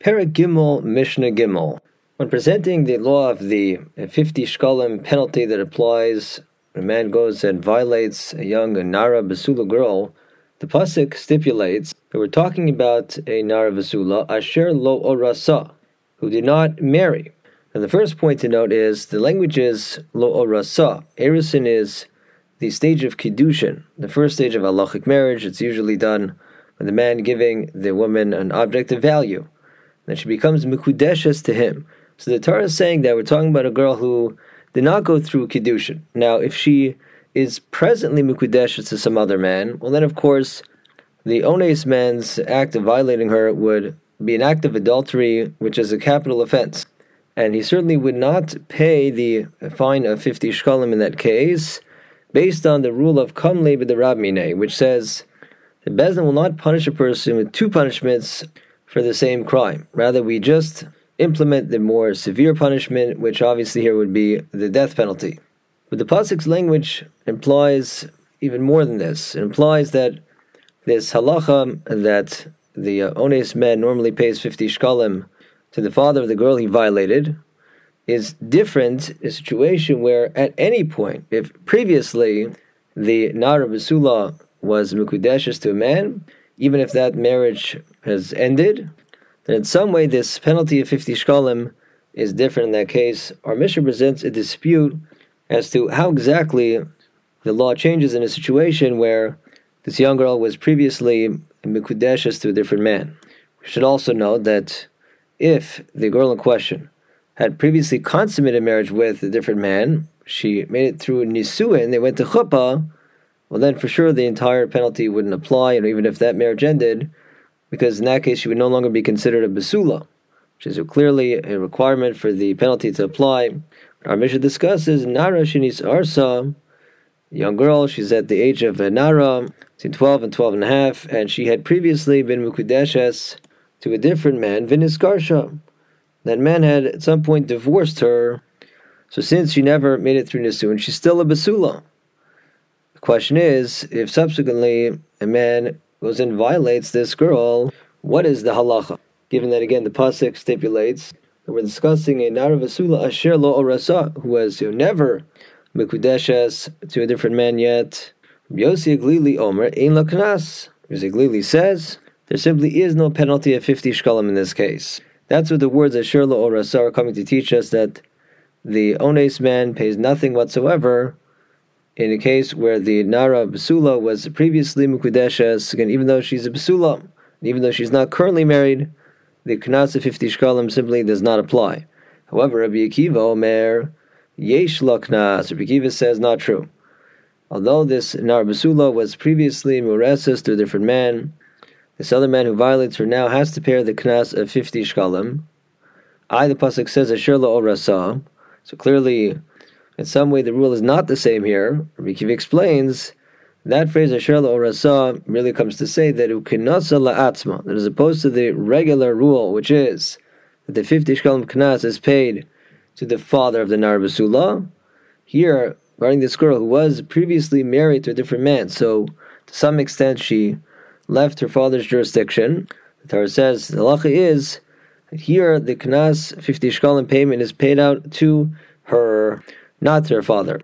Perek Gimel Mishnah Gimel. When presenting the law of the 50 shkalim penalty that applies when a man goes and violates a young Nara Basula girl, the Pasuk stipulates that we're talking about a Nara Basula, Asher Lo Orasa, who did not marry. And the first point to note is the language is Lo Orasa. Eirusin is the stage of Kiddushin, the first stage of halachic marriage. It's usually done when the man giving the woman an object of value. Then she becomes Mikudeshes to him. So the Torah is saying that we're talking about a girl who did not go through Kiddushin. Now, if she is presently Mikudeshes to some other man, well, then of course, the Ones man's act of violating her would be an act of adultery, which is a capital offense. And he certainly would not pay the fine of 50 shkalim in that case, based on the rule of Kamle b'derabmine, which says the Beis Din will not punish a person with two punishments for the same crime. Rather, we just implement the more severe punishment, which obviously here would be the death penalty. But the Pasuk's language implies even more than this. It implies that this halacha that the uh, ones man normally pays 50 shkalim to the father of the girl he violated is different a situation where at any point, if previously the Nara Basula was Mukudeshes to a man, even if that marriage has ended, then in some way this penalty of 50 shkalim is different in that case. Our Mishnah presents a dispute as to how exactly the law changes in a situation where this young girl was previously mikudeshes to a different man. We should also note that if the girl in question had previously consummated marriage with a different man, she made it through nisuin, they went to chuppah, well then for sure the entire penalty wouldn't apply, and even if that marriage ended, because in that case she would no longer be considered a basula, which is clearly a requirement for the penalty to apply. Our Mishnah discusses Nara Shinis Arsa, young girl, she's at the age of a Nara, between 12 and 12 and a half, and she had previously been Mukudeshes to a different man, Viniskarsha. That man had at some point divorced her, so since she never made it through Nisuin, she's still a Basula. The question is, if subsequently a man goes and violates this girl, what is the halacha? Given that again the pasuk stipulates that we're discussing a naravasula asher lo orasa who know, never mikudeshes to a different man yet. Yosi HaGlili Omer ein laknas. Yosi HaGlili says there simply is no penalty of fifty shkalim in this case. That's what the words asher lo orasa are coming to teach us that the ones man pays nothing whatsoever in a case where the Nara Basula was previously Mukudeshes, again, even though she's a Basula, even though she's not currently married, the Knas of 50 Shkalim simply does not apply. However, Rabbi Akiva Omer, Yesh Laknas, Rabbi Akiva says not true. Although this Nara Basula was previously Muresis to a different man, this other man who violates her now has to pay the Knas of 50 Shkalim. I, the Pasuk says, Asher La Orasa, so clearly in some way, the rule is not the same here. Rabbi explains that phrase "asher orasa" really comes to say that ukinasa la'atzma, that as opposed to the regular rule, which is that the fifty shkalim knas is paid to the father of the narbasula. Here, regarding this girl who was previously married to a different man, so to some extent she left her father's jurisdiction. The Torah says the halacha is that here the knas fifty shkalim payment is paid out to her not to her father.